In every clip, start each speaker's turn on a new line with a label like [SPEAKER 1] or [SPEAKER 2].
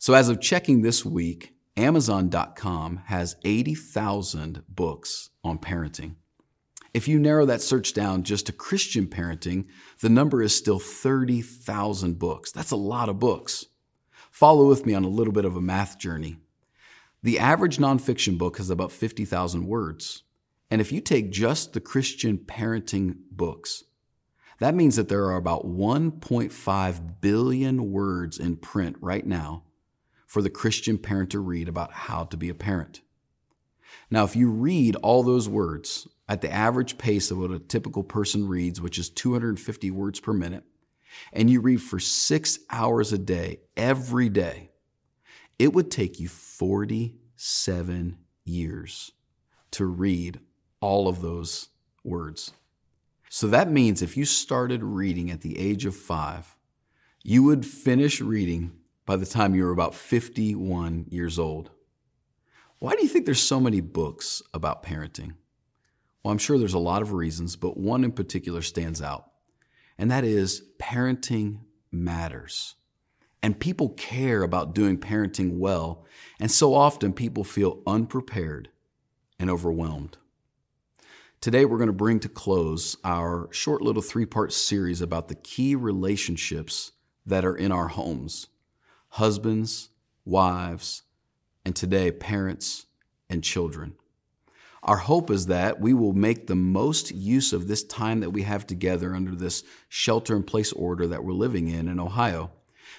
[SPEAKER 1] So, as of checking this week, Amazon.com has 80,000 books on parenting. If you narrow that search down just to Christian parenting, the number is still 30,000 books. That's a lot of books. Follow with me on a little bit of a math journey. The average nonfiction book has about 50,000 words. And if you take just the Christian parenting books, that means that there are about 1.5 billion words in print right now for the Christian parent to read about how to be a parent. Now, if you read all those words at the average pace of what a typical person reads, which is 250 words per minute, and you read for six hours a day, every day, it would take you 47 years to read all of those words. So that means if you started reading at the age of five, you would finish reading by the time you were about 51 years old. Why do you think there's so many books about parenting? Well, I'm sure there's a lot of reasons, but one in particular stands out, and that is parenting matters. And people care about doing parenting well, and so often people feel unprepared and overwhelmed. Today, we're going to bring to close our short little three part series about the key relationships that are in our homes husbands, wives, and today, parents and children. Our hope is that we will make the most use of this time that we have together under this shelter in place order that we're living in in Ohio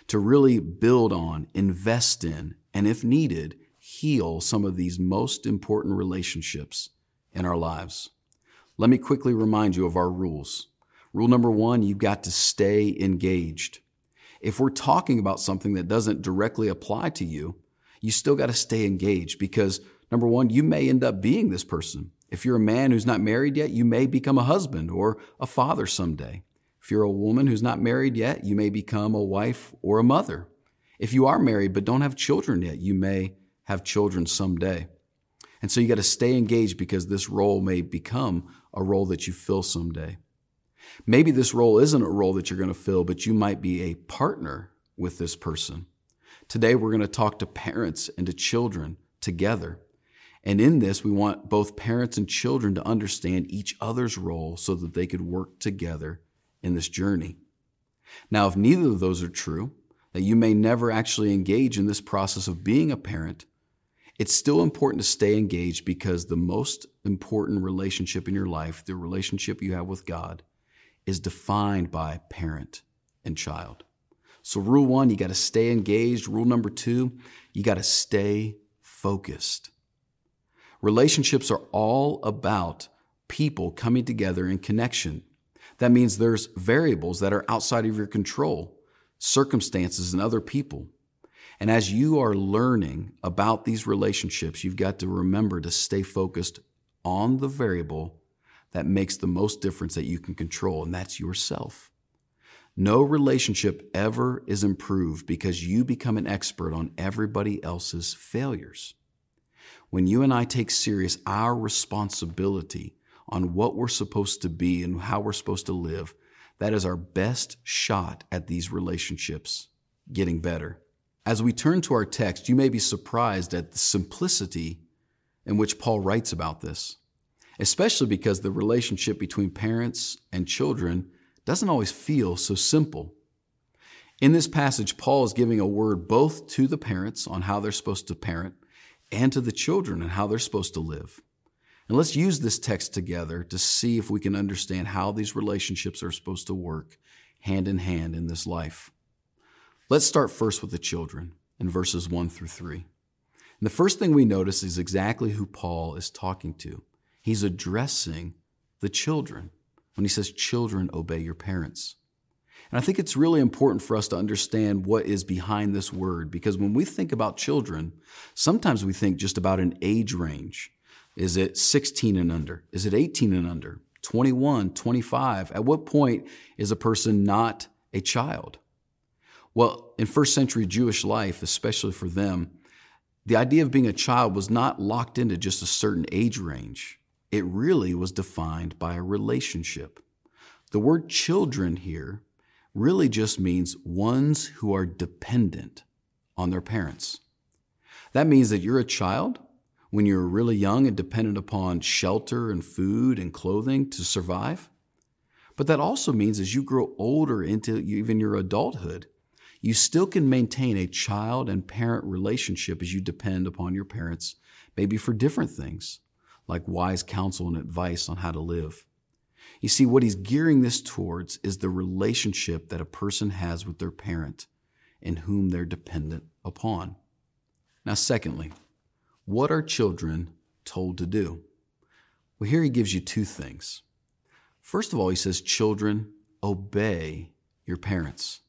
[SPEAKER 1] to really build on, invest in, and if needed, heal some of these most important relationships in our lives. Let me quickly remind you of our rules. Rule number one, you've got to stay engaged. If we're talking about something that doesn't directly apply to you, you still got to stay engaged because number one, you may end up being this person. If you're a man who's not married yet, you may become a husband or a father someday. If you're a woman who's not married yet, you may become a wife or a mother. If you are married but don't have children yet, you may have children someday. And so you got to stay engaged because this role may become a role that you fill someday. Maybe this role isn't a role that you're going to fill, but you might be a partner with this person. Today, we're going to talk to parents and to children together. And in this, we want both parents and children to understand each other's role so that they could work together in this journey. Now, if neither of those are true, that you may never actually engage in this process of being a parent, it's still important to stay engaged because the most important relationship in your life, the relationship you have with God, is defined by parent and child. So, rule one, you got to stay engaged. Rule number two, you got to stay focused. Relationships are all about people coming together in connection. That means there's variables that are outside of your control, circumstances and other people. And as you are learning about these relationships, you've got to remember to stay focused on the variable that makes the most difference that you can control, and that's yourself. No relationship ever is improved because you become an expert on everybody else's failures. When you and I take serious our responsibility on what we're supposed to be and how we're supposed to live, that is our best shot at these relationships getting better. As we turn to our text, you may be surprised at the simplicity in which Paul writes about this, especially because the relationship between parents and children doesn't always feel so simple. In this passage, Paul is giving a word both to the parents on how they're supposed to parent and to the children and how they're supposed to live. And let's use this text together to see if we can understand how these relationships are supposed to work hand in hand in this life. Let's start first with the children in verses 1 through 3. And the first thing we notice is exactly who Paul is talking to. He's addressing the children when he says, Children, obey your parents. And I think it's really important for us to understand what is behind this word because when we think about children, sometimes we think just about an age range. Is it 16 and under? Is it 18 and under? 21, 25? At what point is a person not a child? Well, in first century Jewish life, especially for them, the idea of being a child was not locked into just a certain age range. It really was defined by a relationship. The word children here really just means ones who are dependent on their parents. That means that you're a child when you're really young and dependent upon shelter and food and clothing to survive. But that also means as you grow older into even your adulthood, you still can maintain a child and parent relationship as you depend upon your parents, maybe for different things, like wise counsel and advice on how to live. You see, what he's gearing this towards is the relationship that a person has with their parent in whom they're dependent upon. Now, secondly, what are children told to do? Well, here he gives you two things. First of all, he says, Children, obey your parents.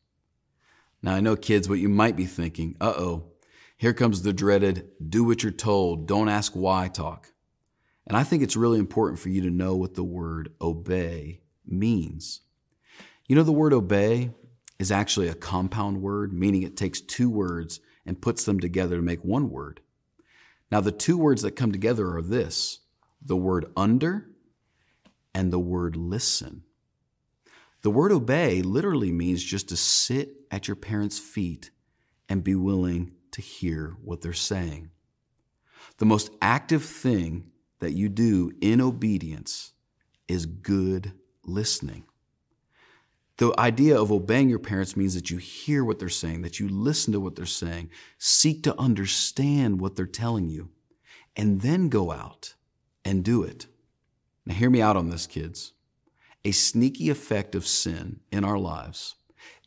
[SPEAKER 1] Now, I know, kids, what you might be thinking uh oh, here comes the dreaded do what you're told, don't ask why talk. And I think it's really important for you to know what the word obey means. You know, the word obey is actually a compound word, meaning it takes two words and puts them together to make one word. Now, the two words that come together are this the word under and the word listen. The word obey literally means just to sit at your parents' feet and be willing to hear what they're saying. The most active thing that you do in obedience is good listening. The idea of obeying your parents means that you hear what they're saying, that you listen to what they're saying, seek to understand what they're telling you, and then go out and do it. Now, hear me out on this, kids. A sneaky effect of sin in our lives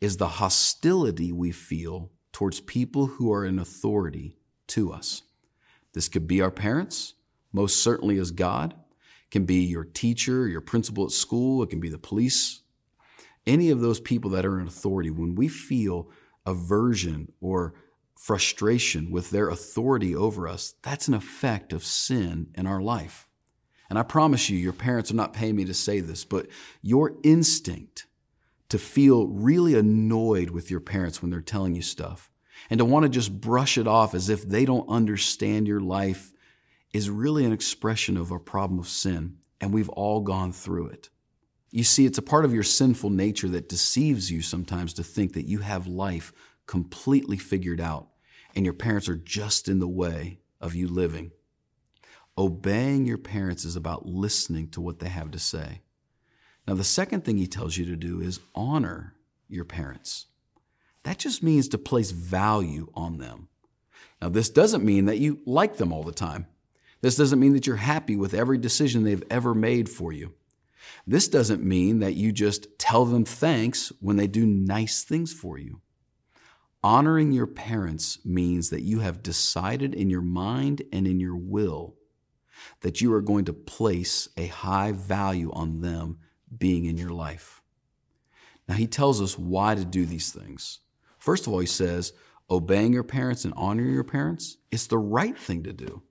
[SPEAKER 1] is the hostility we feel towards people who are in authority to us. This could be our parents, most certainly as God, it can be your teacher, your principal at school, it can be the police, any of those people that are in authority. When we feel aversion or frustration with their authority over us, that's an effect of sin in our life. And I promise you, your parents are not paying me to say this, but your instinct to feel really annoyed with your parents when they're telling you stuff and to want to just brush it off as if they don't understand your life is really an expression of a problem of sin. And we've all gone through it. You see, it's a part of your sinful nature that deceives you sometimes to think that you have life completely figured out and your parents are just in the way of you living. Obeying your parents is about listening to what they have to say. Now, the second thing he tells you to do is honor your parents. That just means to place value on them. Now, this doesn't mean that you like them all the time. This doesn't mean that you're happy with every decision they've ever made for you. This doesn't mean that you just tell them thanks when they do nice things for you. Honoring your parents means that you have decided in your mind and in your will that you are going to place a high value on them being in your life. Now, he tells us why to do these things. First of all, he says, obeying your parents and honoring your parents is the right thing to do,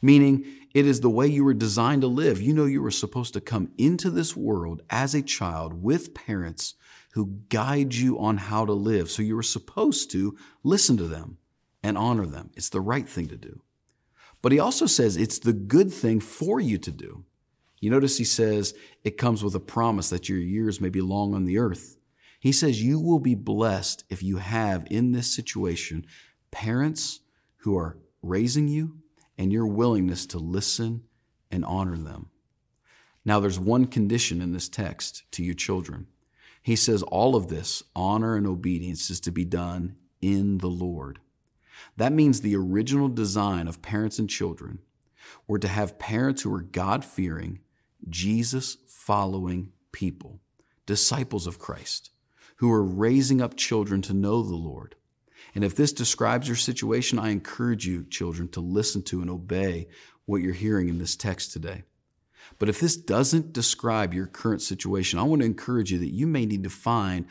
[SPEAKER 1] meaning it is the way you were designed to live. You know, you were supposed to come into this world as a child with parents who guide you on how to live. So you were supposed to listen to them and honor them. It's the right thing to do. But he also says it's the good thing for you to do. You notice he says it comes with a promise that your years may be long on the earth. He says you will be blessed if you have in this situation parents who are raising you and your willingness to listen and honor them. Now, there's one condition in this text to you children. He says all of this, honor and obedience, is to be done in the Lord. That means the original design of parents and children were to have parents who were God fearing, Jesus following people, disciples of Christ, who are raising up children to know the Lord. And if this describes your situation, I encourage you, children, to listen to and obey what you're hearing in this text today. But if this doesn't describe your current situation, I want to encourage you that you may need to find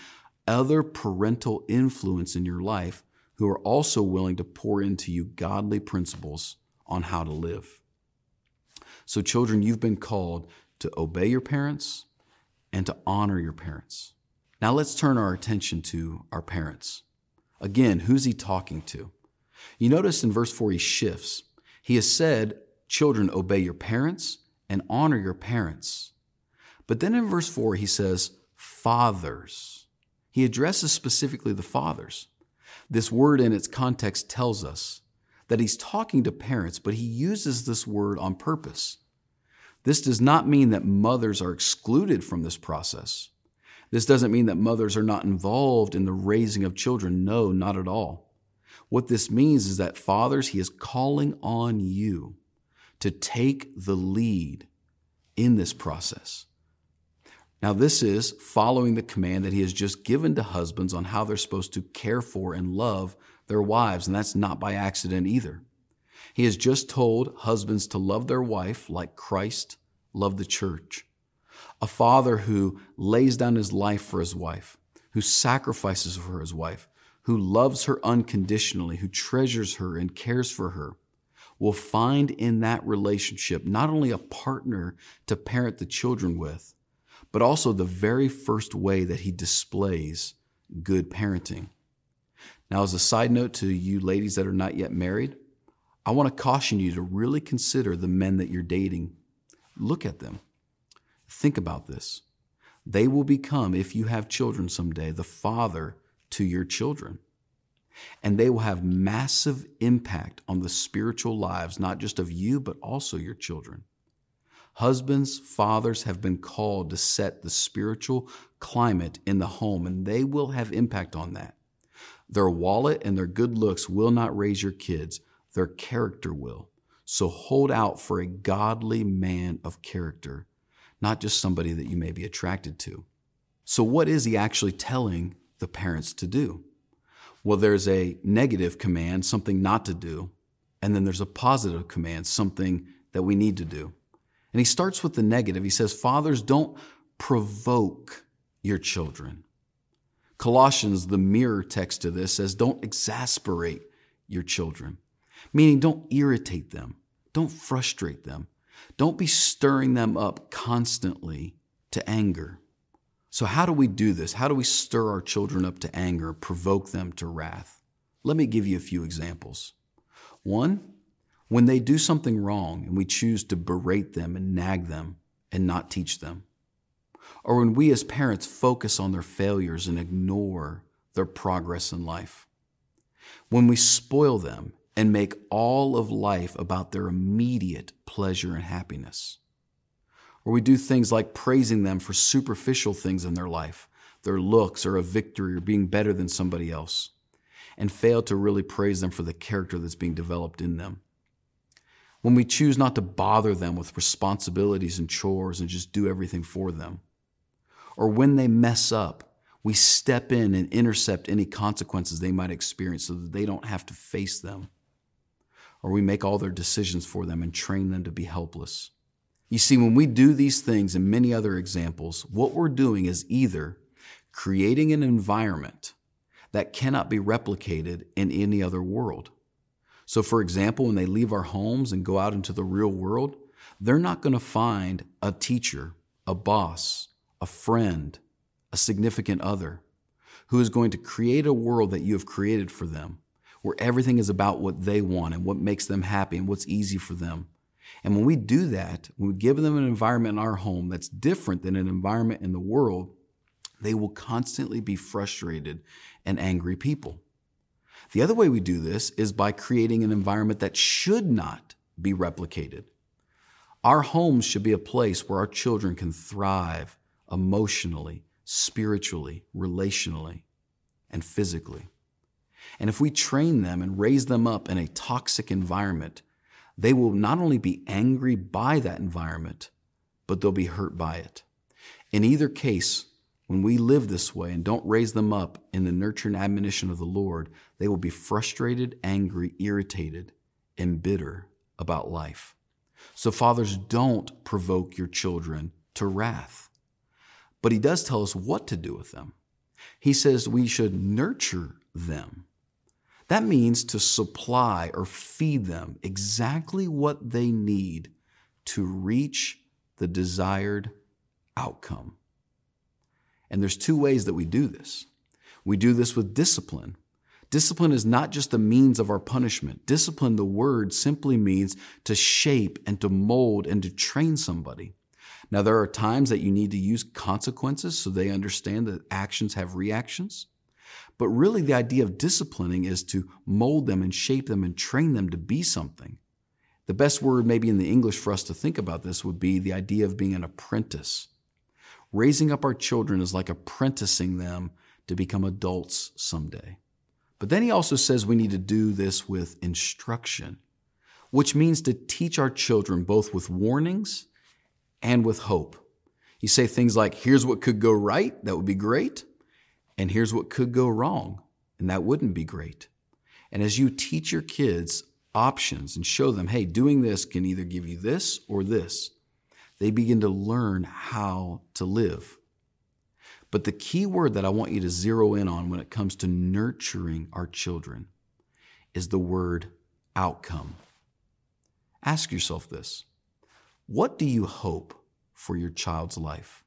[SPEAKER 1] other parental influence in your life who are also willing to pour into you godly principles on how to live. So, children, you've been called to obey your parents and to honor your parents. Now, let's turn our attention to our parents. Again, who's he talking to? You notice in verse 4 he shifts. He has said, Children, obey your parents and honor your parents. But then in verse 4 he says, Fathers. He addresses specifically the fathers. This word in its context tells us that he's talking to parents, but he uses this word on purpose. This does not mean that mothers are excluded from this process. This doesn't mean that mothers are not involved in the raising of children. No, not at all. What this means is that fathers, he is calling on you to take the lead in this process. Now, this is following the command that he has just given to husbands on how they're supposed to care for and love their wives, and that's not by accident either. He has just told husbands to love their wife like Christ loved the church. A father who lays down his life for his wife, who sacrifices for his wife, who loves her unconditionally, who treasures her and cares for her, will find in that relationship not only a partner to parent the children with, but also the very first way that he displays good parenting. Now, as a side note to you ladies that are not yet married, I want to caution you to really consider the men that you're dating. Look at them. Think about this. They will become, if you have children someday, the father to your children. And they will have massive impact on the spiritual lives, not just of you, but also your children. Husbands, fathers have been called to set the spiritual climate in the home, and they will have impact on that. Their wallet and their good looks will not raise your kids, their character will. So hold out for a godly man of character, not just somebody that you may be attracted to. So, what is he actually telling the parents to do? Well, there's a negative command, something not to do, and then there's a positive command, something that we need to do. And he starts with the negative. He says, Fathers, don't provoke your children. Colossians, the mirror text to this, says, Don't exasperate your children, meaning don't irritate them, don't frustrate them, don't be stirring them up constantly to anger. So, how do we do this? How do we stir our children up to anger, provoke them to wrath? Let me give you a few examples. One, when they do something wrong and we choose to berate them and nag them and not teach them. Or when we as parents focus on their failures and ignore their progress in life. When we spoil them and make all of life about their immediate pleasure and happiness. Or we do things like praising them for superficial things in their life, their looks or a victory or being better than somebody else, and fail to really praise them for the character that's being developed in them when we choose not to bother them with responsibilities and chores and just do everything for them. Or when they mess up, we step in and intercept any consequences they might experience so that they don't have to face them. Or we make all their decisions for them and train them to be helpless. You see, when we do these things and many other examples, what we're doing is either creating an environment that cannot be replicated in any other world so, for example, when they leave our homes and go out into the real world, they're not going to find a teacher, a boss, a friend, a significant other who is going to create a world that you have created for them, where everything is about what they want and what makes them happy and what's easy for them. And when we do that, when we give them an environment in our home that's different than an environment in the world, they will constantly be frustrated and angry people. The other way we do this is by creating an environment that should not be replicated. Our homes should be a place where our children can thrive emotionally, spiritually, relationally, and physically. And if we train them and raise them up in a toxic environment, they will not only be angry by that environment, but they'll be hurt by it. In either case, when we live this way and don't raise them up in the nurture and admonition of the Lord, they will be frustrated, angry, irritated, and bitter about life. So, fathers, don't provoke your children to wrath. But he does tell us what to do with them. He says we should nurture them. That means to supply or feed them exactly what they need to reach the desired outcome. And there's two ways that we do this. We do this with discipline. Discipline is not just the means of our punishment. Discipline, the word, simply means to shape and to mold and to train somebody. Now, there are times that you need to use consequences so they understand that actions have reactions. But really, the idea of disciplining is to mold them and shape them and train them to be something. The best word, maybe in the English, for us to think about this would be the idea of being an apprentice. Raising up our children is like apprenticing them to become adults someday. But then he also says we need to do this with instruction, which means to teach our children both with warnings and with hope. You say things like, here's what could go right, that would be great, and here's what could go wrong, and that wouldn't be great. And as you teach your kids options and show them, hey, doing this can either give you this or this, they begin to learn how to live. But the key word that I want you to zero in on when it comes to nurturing our children is the word outcome. Ask yourself this What do you hope for your child's life?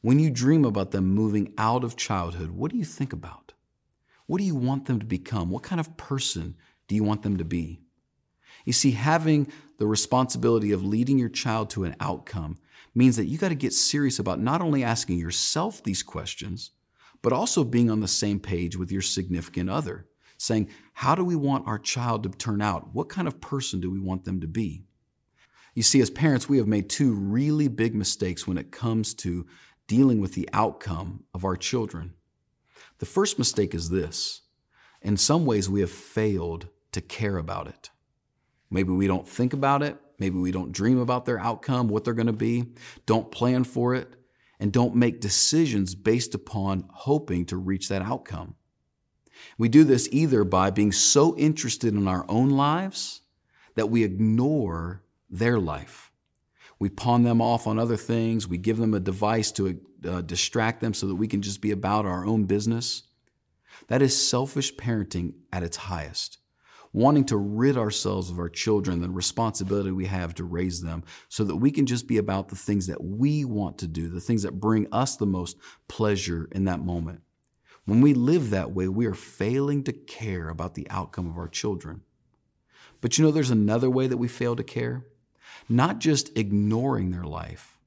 [SPEAKER 1] When you dream about them moving out of childhood, what do you think about? What do you want them to become? What kind of person do you want them to be? You see, having the responsibility of leading your child to an outcome means that you got to get serious about not only asking yourself these questions, but also being on the same page with your significant other, saying, How do we want our child to turn out? What kind of person do we want them to be? You see, as parents, we have made two really big mistakes when it comes to dealing with the outcome of our children. The first mistake is this in some ways, we have failed to care about it. Maybe we don't think about it. Maybe we don't dream about their outcome, what they're going to be, don't plan for it, and don't make decisions based upon hoping to reach that outcome. We do this either by being so interested in our own lives that we ignore their life. We pawn them off on other things. We give them a device to uh, distract them so that we can just be about our own business. That is selfish parenting at its highest wanting to rid ourselves of our children, the responsibility we have to raise them, so that we can just be about the things that we want to do, the things that bring us the most pleasure in that moment. When we live that way, we are failing to care about the outcome of our children. But you know, there's another way that we fail to care. Not just ignoring their life,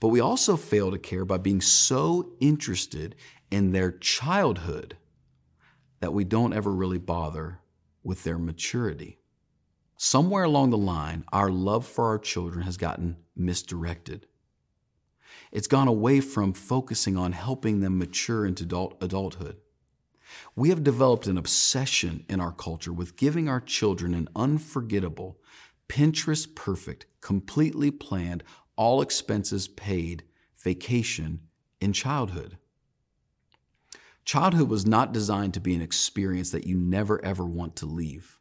[SPEAKER 1] but we also fail to care by being so interested in their childhood that we don't ever really bother with their maturity. Somewhere along the line, our love for our children has gotten misdirected. It's gone away from focusing on helping them mature into adult, adulthood. We have developed an obsession in our culture with giving our children an unforgettable, Pinterest perfect, completely planned, all expenses paid vacation in childhood. Childhood was not designed to be an experience that you never ever want to leave.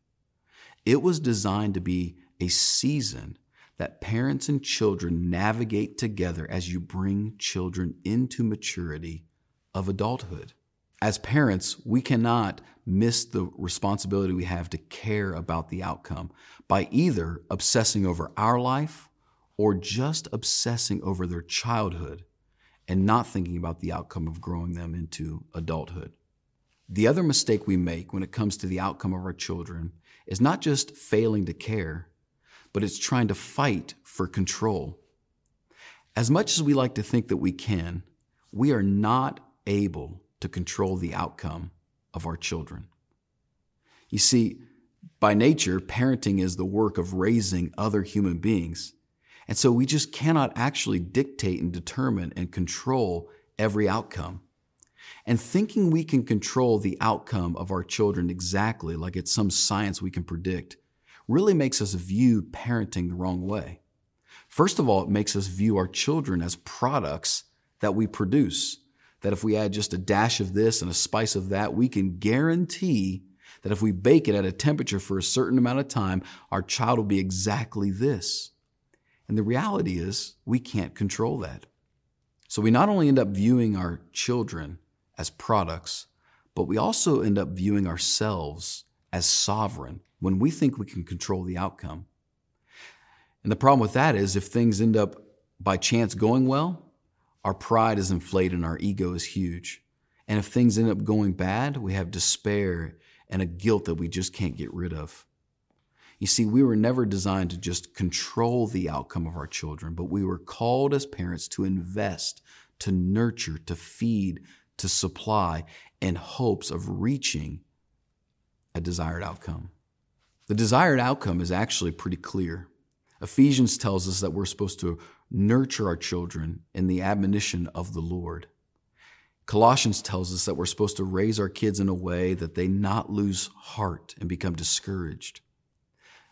[SPEAKER 1] It was designed to be a season that parents and children navigate together as you bring children into maturity of adulthood. As parents, we cannot miss the responsibility we have to care about the outcome by either obsessing over our life or just obsessing over their childhood and not thinking about the outcome of growing them into adulthood. The other mistake we make when it comes to the outcome of our children is not just failing to care, but it's trying to fight for control. As much as we like to think that we can, we are not able to control the outcome of our children. You see, by nature, parenting is the work of raising other human beings. And so we just cannot actually dictate and determine and control every outcome. And thinking we can control the outcome of our children exactly like it's some science we can predict really makes us view parenting the wrong way. First of all, it makes us view our children as products that we produce. That if we add just a dash of this and a spice of that, we can guarantee that if we bake it at a temperature for a certain amount of time, our child will be exactly this. And the reality is, we can't control that. So we not only end up viewing our children as products, but we also end up viewing ourselves as sovereign when we think we can control the outcome. And the problem with that is if things end up by chance going well, our pride is inflated and our ego is huge. And if things end up going bad, we have despair and a guilt that we just can't get rid of. You see, we were never designed to just control the outcome of our children, but we were called as parents to invest, to nurture, to feed, to supply in hopes of reaching a desired outcome. The desired outcome is actually pretty clear. Ephesians tells us that we're supposed to nurture our children in the admonition of the Lord. Colossians tells us that we're supposed to raise our kids in a way that they not lose heart and become discouraged.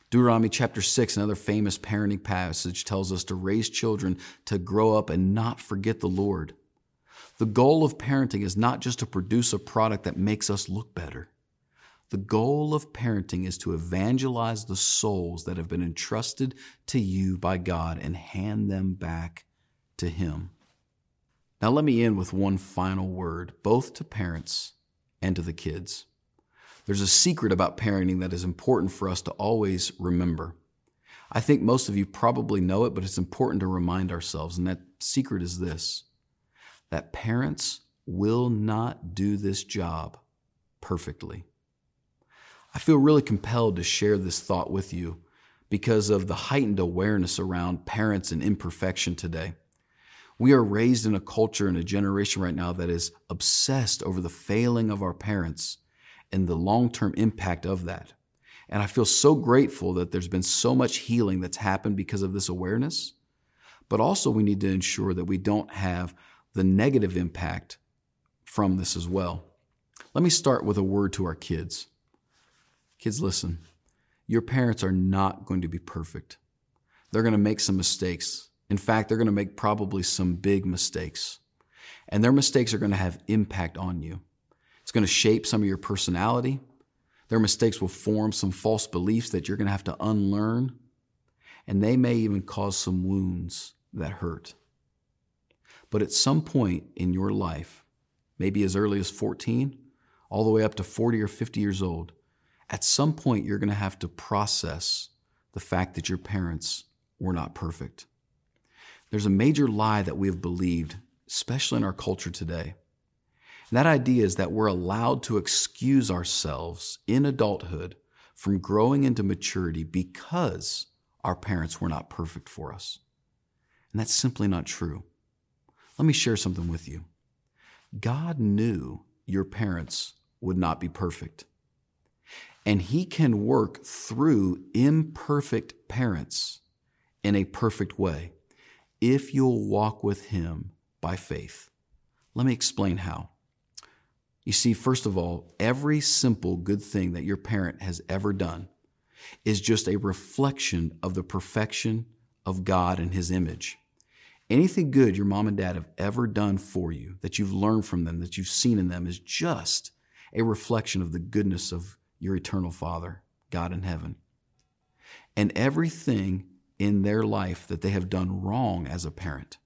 [SPEAKER 1] Deuteronomy chapter 6, another famous parenting passage, tells us to raise children to grow up and not forget the Lord. The goal of parenting is not just to produce a product that makes us look better. The goal of parenting is to evangelize the souls that have been entrusted to you by God and hand them back to Him. Now, let me end with one final word, both to parents and to the kids. There's a secret about parenting that is important for us to always remember. I think most of you probably know it, but it's important to remind ourselves. And that secret is this that parents will not do this job perfectly. I feel really compelled to share this thought with you because of the heightened awareness around parents and imperfection today. We are raised in a culture and a generation right now that is obsessed over the failing of our parents and the long term impact of that. And I feel so grateful that there's been so much healing that's happened because of this awareness. But also, we need to ensure that we don't have the negative impact from this as well. Let me start with a word to our kids. Kids, listen. Your parents are not going to be perfect. They're going to make some mistakes. In fact, they're going to make probably some big mistakes. And their mistakes are going to have impact on you. It's going to shape some of your personality. Their mistakes will form some false beliefs that you're going to have to unlearn. And they may even cause some wounds that hurt. But at some point in your life, maybe as early as 14, all the way up to 40 or 50 years old, at some point you're going to have to process the fact that your parents were not perfect. There's a major lie that we have believed, especially in our culture today. And that idea is that we're allowed to excuse ourselves in adulthood from growing into maturity because our parents were not perfect for us. And that's simply not true. Let me share something with you. God knew your parents would not be perfect. And He can work through imperfect parents in a perfect way if you'll walk with Him by faith. Let me explain how. You see, first of all, every simple good thing that your parent has ever done is just a reflection of the perfection of God and His image. Anything good your mom and dad have ever done for you, that you've learned from them, that you've seen in them, is just a reflection of the goodness of your eternal Father, God in heaven. And everything in their life that they have done wrong as a parent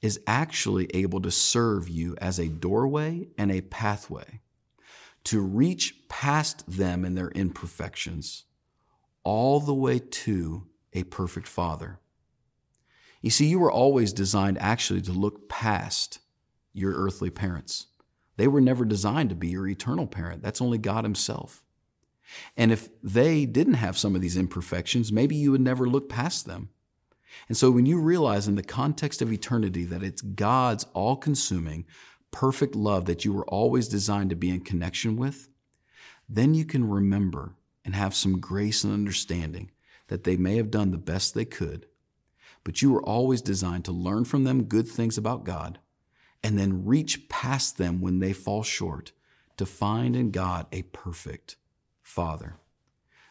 [SPEAKER 1] is actually able to serve you as a doorway and a pathway to reach past them and their imperfections all the way to a perfect father. You see, you were always designed actually to look past your earthly parents. They were never designed to be your eternal parent. That's only God Himself. And if they didn't have some of these imperfections, maybe you would never look past them. And so when you realize in the context of eternity that it's God's all consuming, perfect love that you were always designed to be in connection with, then you can remember and have some grace and understanding that they may have done the best they could, but you were always designed to learn from them good things about God and then reach past them when they fall short to find in God a perfect Father.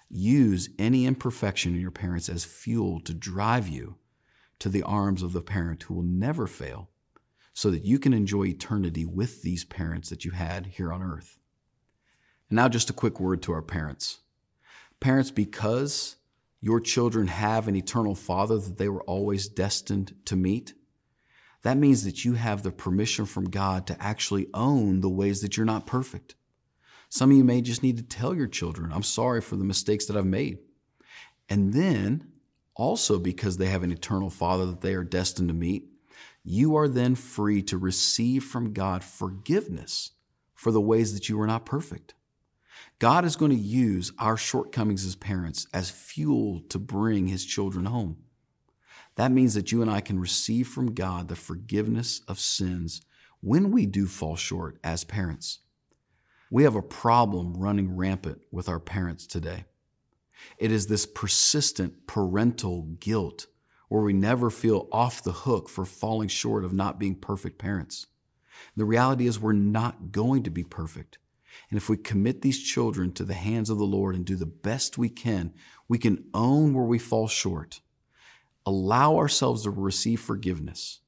[SPEAKER 1] Use any imperfection in your parents as fuel to drive you to the arms of the parent who will never fail so that you can enjoy eternity with these parents that you had here on earth. And now, just a quick word to our parents. Parents, because your children have an eternal Father that they were always destined to meet, that means that you have the permission from God to actually own the ways that you're not perfect. Some of you may just need to tell your children, I'm sorry for the mistakes that I've made. And then, also because they have an eternal Father that they are destined to meet, you are then free to receive from God forgiveness for the ways that you are not perfect. God is going to use our shortcomings as parents as fuel to bring his children home. That means that you and I can receive from God the forgiveness of sins when we do fall short as parents. We have a problem running rampant with our parents today. It is this persistent parental guilt where we never feel off the hook for falling short of not being perfect parents. The reality is, we're not going to be perfect. And if we commit these children to the hands of the Lord and do the best we can, we can own where we fall short, allow ourselves to receive forgiveness,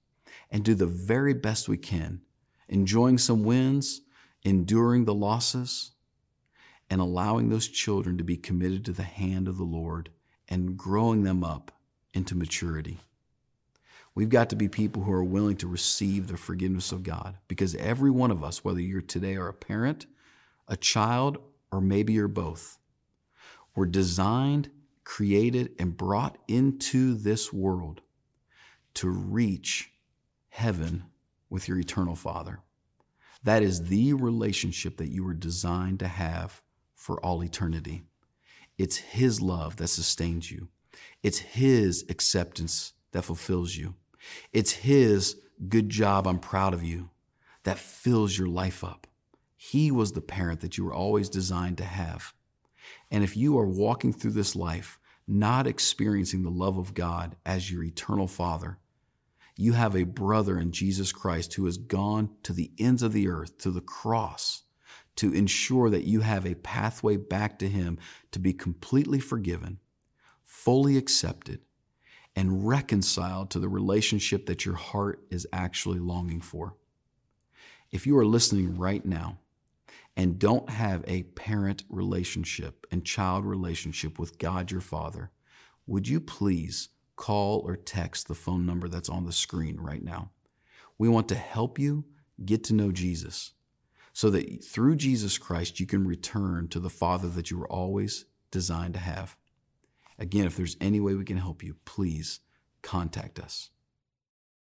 [SPEAKER 1] and do the very best we can, enjoying some wins, enduring the losses, and allowing those children to be committed to the hand of the Lord and growing them up into maturity. We've got to be people who are willing to receive the forgiveness of God because every one of us, whether you're today or a parent, a child, or maybe you're both, were designed, created, and brought into this world to reach heaven with your eternal Father. That is the relationship that you were designed to have for all eternity. It's His love that sustains you. It's His acceptance that fulfills you. It's His good job, I'm proud of you, that fills your life up. He was the parent that you were always designed to have. And if you are walking through this life not experiencing the love of God as your eternal Father, you have a brother in Jesus Christ who has gone to the ends of the earth, to the cross, to ensure that you have a pathway back to Him to be completely forgiven, fully accepted, and reconciled to the relationship that your heart is actually longing for. If you are listening right now and don't have a parent relationship and child relationship with God your Father, would you please call or text the phone number that's on the screen right now? We want to help you get to know Jesus so that through Jesus Christ you can return to the Father that you were always designed to have. Again, if there's any way we can help you, please contact us.